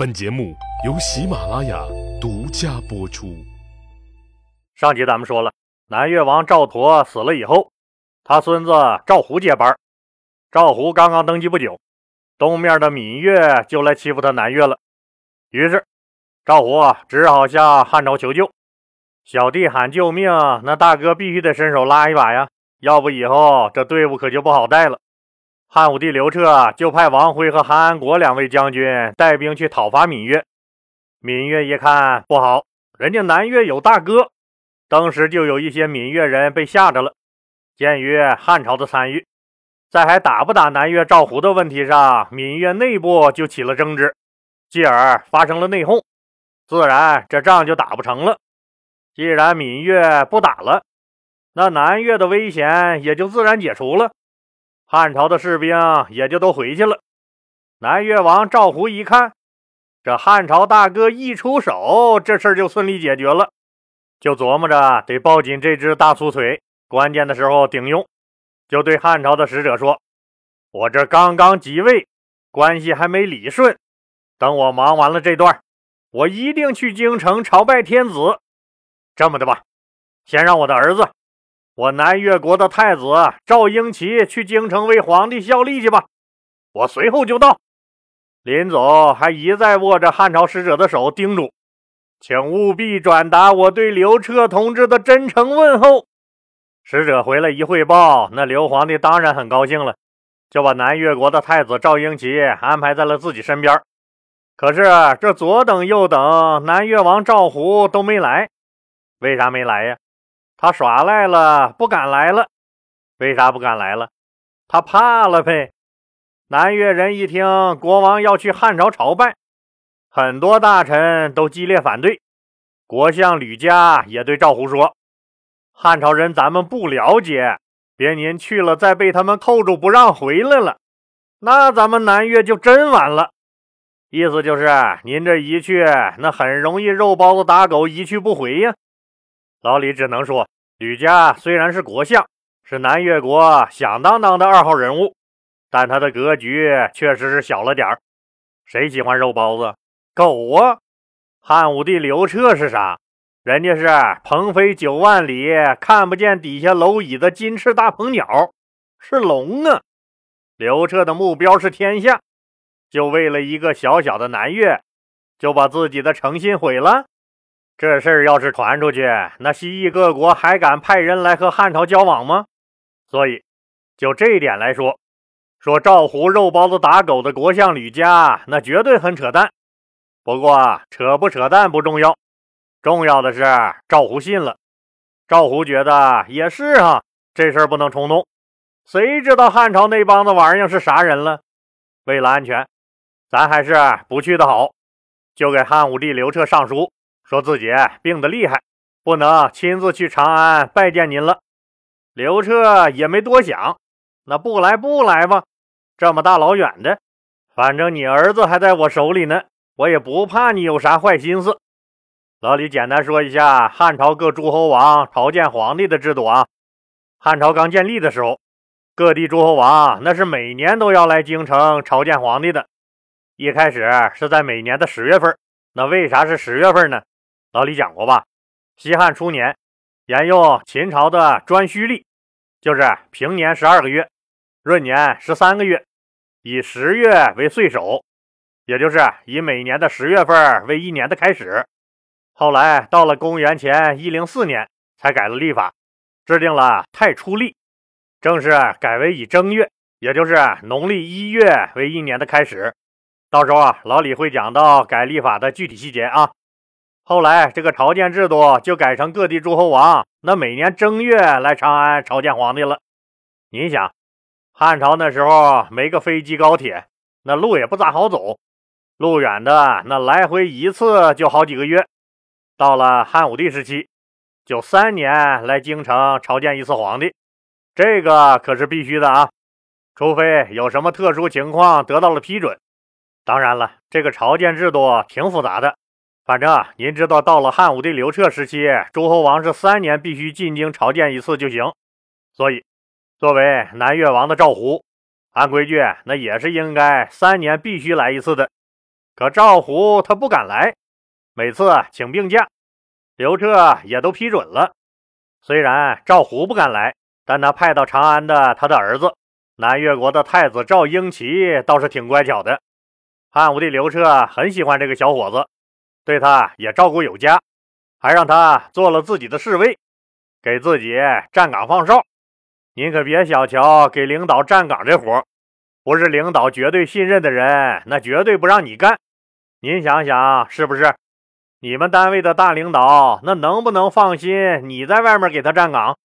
本节目由喜马拉雅独家播出。上集咱们说了，南越王赵佗死了以后，他孙子赵胡接班。赵胡刚刚登基不久，东面的闽越就来欺负他南越了。于是赵胡只好向汉朝求救。小弟喊救命，那大哥必须得伸手拉一把呀，要不以后这队伍可就不好带了。汉武帝刘彻就派王辉和韩安国两位将军带兵去讨伐闽越。闽越一看不好，人家南越有大哥，当时就有一些闽越人被吓着了。鉴于汉朝的参与，在还打不打南越赵胡的问题上，闽越内部就起了争执，继而发生了内讧，自然这仗就打不成了。既然闽越不打了，那南越的危险也就自然解除了。汉朝的士兵也就都回去了。南越王赵胡一看，这汉朝大哥一出手，这事儿就顺利解决了，就琢磨着得抱紧这只大粗腿，关键的时候顶用。就对汉朝的使者说：“我这刚刚即位，关系还没理顺，等我忙完了这段，我一定去京城朝拜天子。这么的吧，先让我的儿子。”我南越国的太子赵英奇去京城为皇帝效力去吧，我随后就到。临走还一再握着汉朝使者的手，叮嘱：“请务必转达我对刘彻同志的真诚问候。”使者回来一汇报，那刘皇帝当然很高兴了，就把南越国的太子赵英奇安排在了自己身边。可是这左等右等，南越王赵胡都没来，为啥没来呀？他耍赖了，不敢来了。为啥不敢来了？他怕了呗。南越人一听国王要去汉朝朝拜，很多大臣都激烈反对。国相吕嘉也对赵胡说：“汉朝人咱们不了解，别您去了再被他们扣住不让回来了，那咱们南越就真完了。”意思就是您这一去，那很容易肉包子打狗，一去不回呀。老李只能说，吕家虽然是国相，是南越国响当当的二号人物，但他的格局确实是小了点儿。谁喜欢肉包子？狗啊！汉武帝刘彻是啥？人家是鹏飞九万里，看不见底下蝼蚁的金翅大鹏鸟，是龙啊！刘彻的目标是天下，就为了一个小小的南越，就把自己的诚信毁了。这事儿要是传出去，那西域各国还敢派人来和汉朝交往吗？所以，就这一点来说，说赵胡肉包子打狗的国相吕嘉，那绝对很扯淡。不过，扯不扯淡不重要，重要的是赵胡信了。赵胡觉得也是啊，这事儿不能冲动。谁知道汉朝那帮子玩意儿是啥人了？为了安全，咱还是不去的好。就给汉武帝刘彻上书。说自己病得厉害，不能亲自去长安拜见您了。刘彻也没多想，那不来不来吧，这么大老远的，反正你儿子还在我手里呢，我也不怕你有啥坏心思。老李简单说一下汉朝各诸侯王朝见皇帝的制度啊。汉朝刚建立的时候，各地诸侯王那是每年都要来京城朝见皇帝的。一开始是在每年的十月份，那为啥是十月份呢？老李讲过吧？西汉初年，沿用秦朝的颛顼历，就是平年十二个月，闰年十三个月，以十月为岁首，也就是以每年的十月份为一年的开始。后来到了公元前一零四年，才改了历法，制定了太初历，正式改为以正月，也就是农历一月为一年的开始。到时候啊，老李会讲到改历法的具体细节啊。后来，这个朝见制度就改成各地诸侯王那每年正月来长安朝见皇帝了。你想，汉朝那时候没个飞机高铁，那路也不咋好走，路远的那来回一次就好几个月。到了汉武帝时期，就三年来京城朝见一次皇帝，这个可是必须的啊，除非有什么特殊情况得到了批准。当然了，这个朝见制度挺复杂的。反正您知道，到了汉武帝刘彻时期，诸侯王是三年必须进京朝见一次就行。所以，作为南越王的赵胡，按规矩那也是应该三年必须来一次的。可赵胡他不敢来，每次请病假，刘彻也都批准了。虽然赵胡不敢来，但他派到长安的他的儿子南越国的太子赵英奇倒是挺乖巧的。汉武帝刘彻很喜欢这个小伙子，对他也照顾有加，还让他做了自己的侍卫，给自己站岗放哨。您可别小瞧给领导站岗这活不是领导绝对信任的人，那绝对不让你干。您想想是不是？你们单位的大领导，那能不能放心你在外面给他站岗？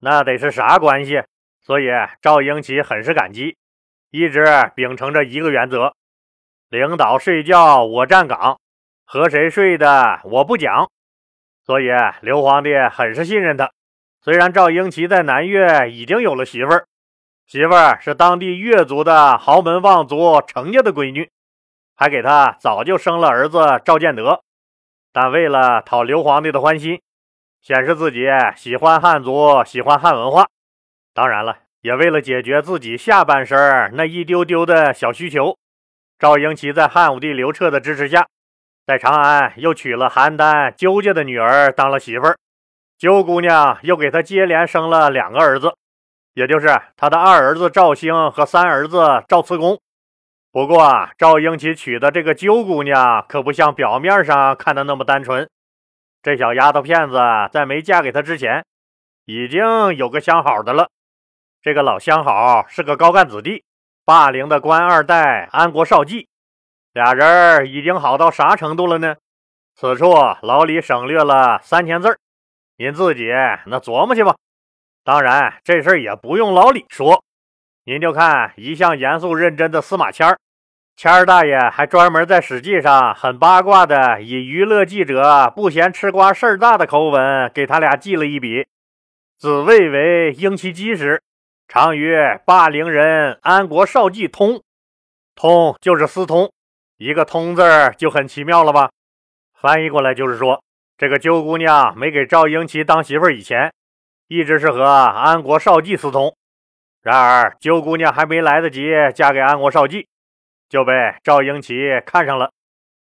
那得是啥关系？所以赵英奇很是感激，一直秉承着一个原则：领导睡觉我站岗，和谁睡的我不讲。所以刘皇帝很是信任他。虽然赵英奇在南越已经有了媳妇儿，媳妇儿是当地越族的豪门望族程家的闺女，还给他早就生了儿子赵建德。但为了讨刘皇帝的欢心，显示自己喜欢汉族、喜欢汉文化，当然了，也为了解决自己下半身那一丢丢的小需求，赵英奇在汉武帝刘彻的支持下，在长安又娶了邯郸鸠家的女儿当了媳妇儿。鸠姑娘又给他接连生了两个儿子，也就是他的二儿子赵兴和三儿子赵慈公。不过，赵英奇娶的这个鸠姑娘可不像表面上看的那么单纯。这小丫头片子在没嫁给他之前，已经有个相好的了。这个老相好是个高干子弟，霸陵的官二代安国少季。俩人已经好到啥程度了呢？此处老李省略了三千字您自己那琢磨去吧。当然，这事儿也不用老李说，您就看一向严肃认真的司马迁儿。谦儿大爷还专门在《史记》上很八卦的，以娱乐记者不嫌吃瓜事儿大的口吻给他俩记了一笔：“子谓为英其基时，常曰霸陵人安国少季通。通就是私通，一个通字就很奇妙了吧？翻译过来就是说，这个鸠姑娘没给赵英奇当媳妇儿以前，一直是和安国少季私通。然而鸠姑娘还没来得及嫁给安国少季。”就被赵英奇看上了。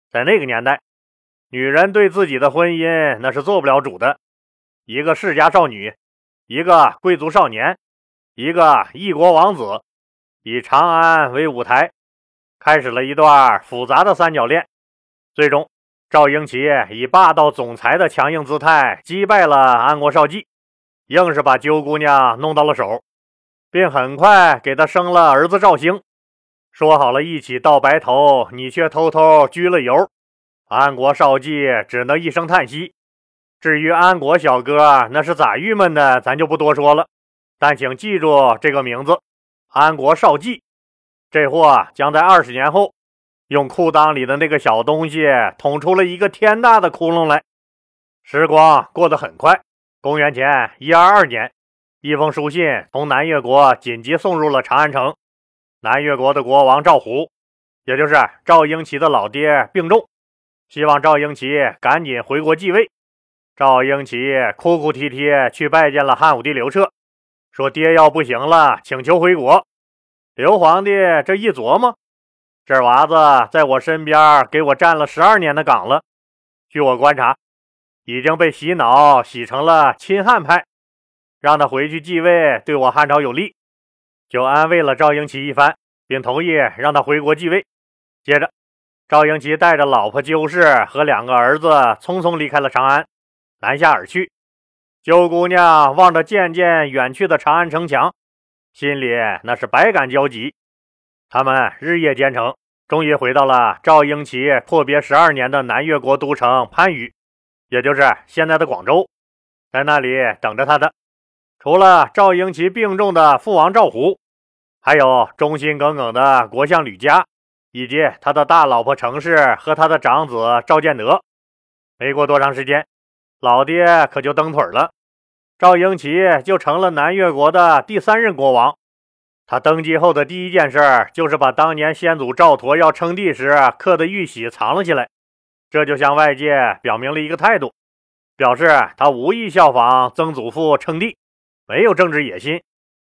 在那个年代，女人对自己的婚姻那是做不了主的。一个世家少女，一个贵族少年，一个异国王子，以长安为舞台，开始了一段复杂的三角恋。最终，赵英奇以霸道总裁的强硬姿态击败了安国少季，硬是把鸠姑娘弄到了手，并很快给她生了儿子赵兴。说好了一起到白头，你却偷偷焗了油。安国少季只能一声叹息。至于安国小哥，那是咋郁闷的，咱就不多说了。但请记住这个名字：安国少季。这货将在二十年后，用裤裆里的那个小东西捅出了一个天大的窟窿来。时光过得很快。公元前一二二年，一封书信从南越国紧急送入了长安城。南越国的国王赵胡，也就是赵英奇的老爹病重，希望赵英奇赶紧回国继位。赵英奇哭哭啼啼去拜见了汉武帝刘彻，说：“爹要不行了，请求回国。”刘皇帝这一琢磨，这娃子在我身边给我站了十二年的岗了，据我观察，已经被洗脑洗成了亲汉派，让他回去继位，对我汉朝有利。就安慰了赵英奇一番，并同意让他回国继位。接着，赵英奇带着老婆鸠氏和两个儿子匆匆离开了长安，南下而去。鸠姑娘望着渐渐远去的长安城墙，心里那是百感交集。他们日夜兼程，终于回到了赵英奇阔别十二年的南越国都城番禺，也就是现在的广州。在那里等着他的，除了赵英奇病重的父王赵胡。还有忠心耿耿的国相吕嘉，以及他的大老婆程氏和他的长子赵建德。没过多长时间，老爹可就蹬腿了，赵英奇就成了南越国的第三任国王。他登基后的第一件事就是把当年先祖赵佗要称帝时刻的玉玺藏了起来，这就向外界表明了一个态度，表示他无意效仿曾祖父称帝，没有政治野心。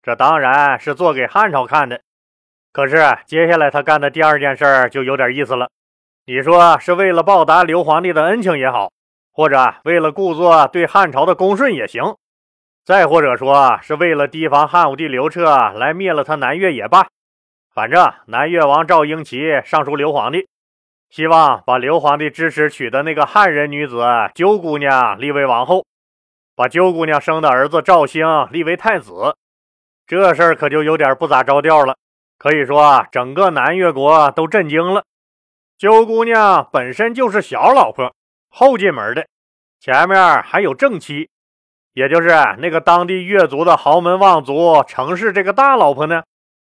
这当然是做给汉朝看的，可是接下来他干的第二件事就有点意思了。你说是为了报答刘皇帝的恩情也好，或者为了故作对汉朝的恭顺也行，再或者说是为了提防汉武帝刘彻来灭了他南越也罢，反正南越王赵英齐上书刘皇帝，希望把刘皇帝支持娶的那个汉人女子鸠姑娘立为王后，把鸠姑娘生的儿子赵兴立为太子。这事儿可就有点不咋着调了，可以说整个南越国都震惊了。鸠姑娘本身就是小老婆，后进门的，前面还有正妻，也就是那个当地越族的豪门望族程氏这个大老婆呢。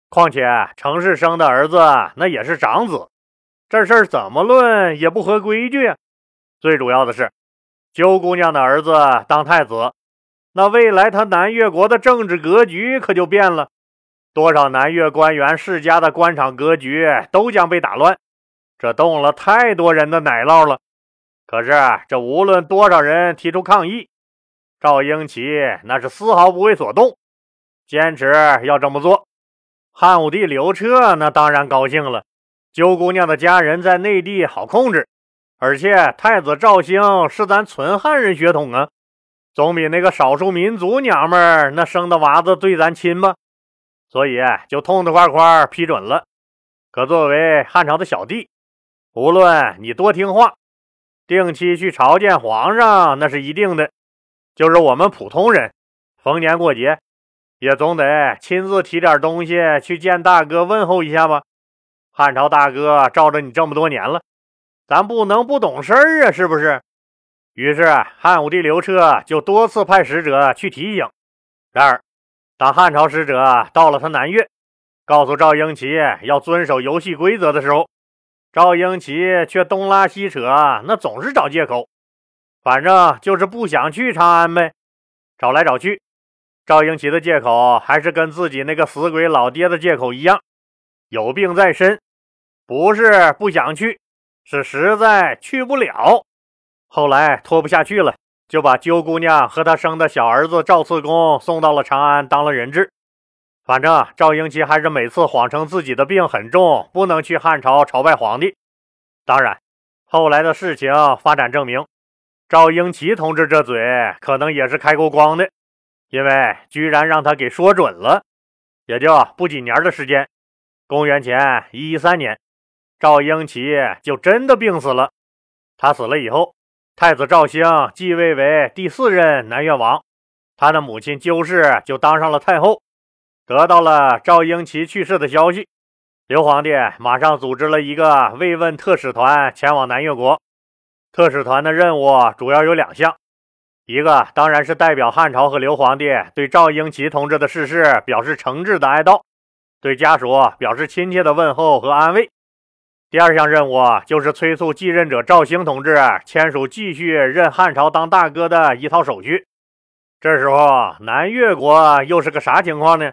况且程氏生的儿子那也是长子，这事儿怎么论也不合规矩。最主要的是，鸠姑娘的儿子当太子。那未来他南越国的政治格局可就变了，多少南越官员世家的官场格局都将被打乱，这动了太多人的奶酪了。可是这无论多少人提出抗议，赵英奇那是丝毫不为所动，坚持要这么做。汉武帝刘彻那当然高兴了，九姑娘的家人在内地好控制，而且太子赵兴是咱纯汉人血统啊。总比那个少数民族娘们儿那生的娃子对咱亲吧，所以就痛痛快快批准了。可作为汉朝的小弟，无论你多听话，定期去朝见皇上那是一定的。就是我们普通人，逢年过节也总得亲自提点东西去见大哥问候一下吧。汉朝大哥罩着你这么多年了，咱不能不懂事儿啊，是不是？于是，汉武帝刘彻就多次派使者去提醒。然而，当汉朝使者到了他南越，告诉赵英奇要遵守游戏规则的时候，赵英奇却东拉西扯，那总是找借口。反正就是不想去长安呗。找来找去，赵英奇的借口还是跟自己那个死鬼老爹的借口一样：有病在身，不是不想去，是实在去不了。后来拖不下去了，就把鸠姑娘和她生的小儿子赵次公送到了长安当了人质。反正赵英奇还是每次谎称自己的病很重，不能去汉朝朝拜皇帝。当然，后来的事情发展证明，赵英奇同志这嘴可能也是开过光的，因为居然让他给说准了。也就不几年的时间，公元前一一三年，赵英奇就真的病死了。他死了以后。太子赵兴继位为第四任南越王，他的母亲鸠氏就当上了太后。得到了赵英奇去世的消息，刘皇帝马上组织了一个慰问特使团前往南越国。特使团的任务主要有两项，一个当然是代表汉朝和刘皇帝对赵英奇同志的逝世表示诚挚的哀悼，对家属表示亲切的问候和安慰。第二项任务就是催促继任者赵兴同志签署继续任汉朝当大哥的一套手续。这时候南越国又是个啥情况呢？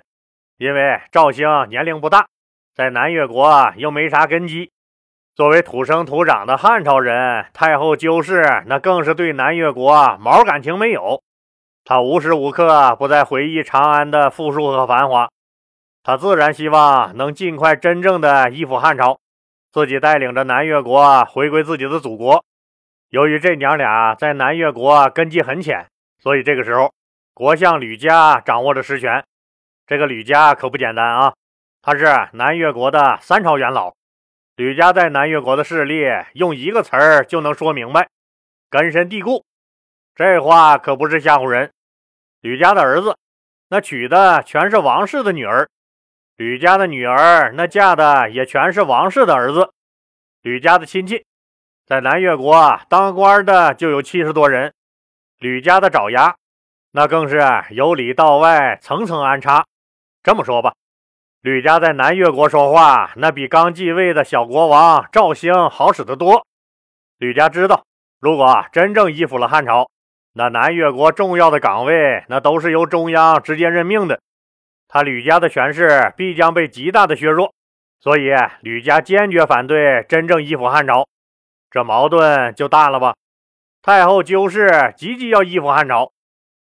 因为赵兴年龄不大，在南越国又没啥根基。作为土生土长的汉朝人，太后鸠氏那更是对南越国毛感情没有。他无时无刻不在回忆长安的富庶和繁华，他自然希望能尽快真正的依附汉朝。自己带领着南越国回归自己的祖国。由于这娘俩在南越国根基很浅，所以这个时候，国相吕嘉掌握着实权。这个吕嘉可不简单啊，他是南越国的三朝元老。吕家在南越国的势力，用一个词儿就能说明白：根深蒂固。这话可不是吓唬人。吕家的儿子，那娶的全是王室的女儿。吕家的女儿，那嫁的也全是王室的儿子。吕家的亲戚，在南越国当官的就有七十多人。吕家的爪牙，那更是由里到外层层安插。这么说吧，吕家在南越国说话，那比刚继位的小国王赵兴好使得多。吕家知道，如果真正依附了汉朝，那南越国重要的岗位，那都是由中央直接任命的。他吕家的权势必将被极大的削弱，所以吕家坚决反对真正依附汉朝，这矛盾就大了吧？太后鸠氏急急要依附汉朝，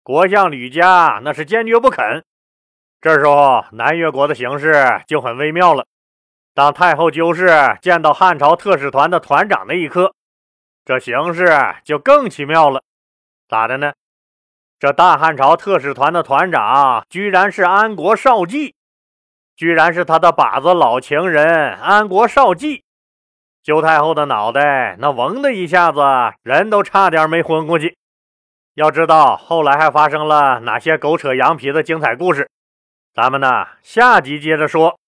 国相吕家那是坚决不肯。这时候南越国的形势就很微妙了，当太后鸠氏见到汉朝特使团的团长那一刻，这形势就更奇妙了。咋的呢？这大汉朝特使团的团长居然是安国少季，居然是他的靶子老情人安国少季。周太后的脑袋那嗡的一下子，人都差点没昏过去。要知道后来还发生了哪些狗扯羊皮的精彩故事，咱们呢下集接着说。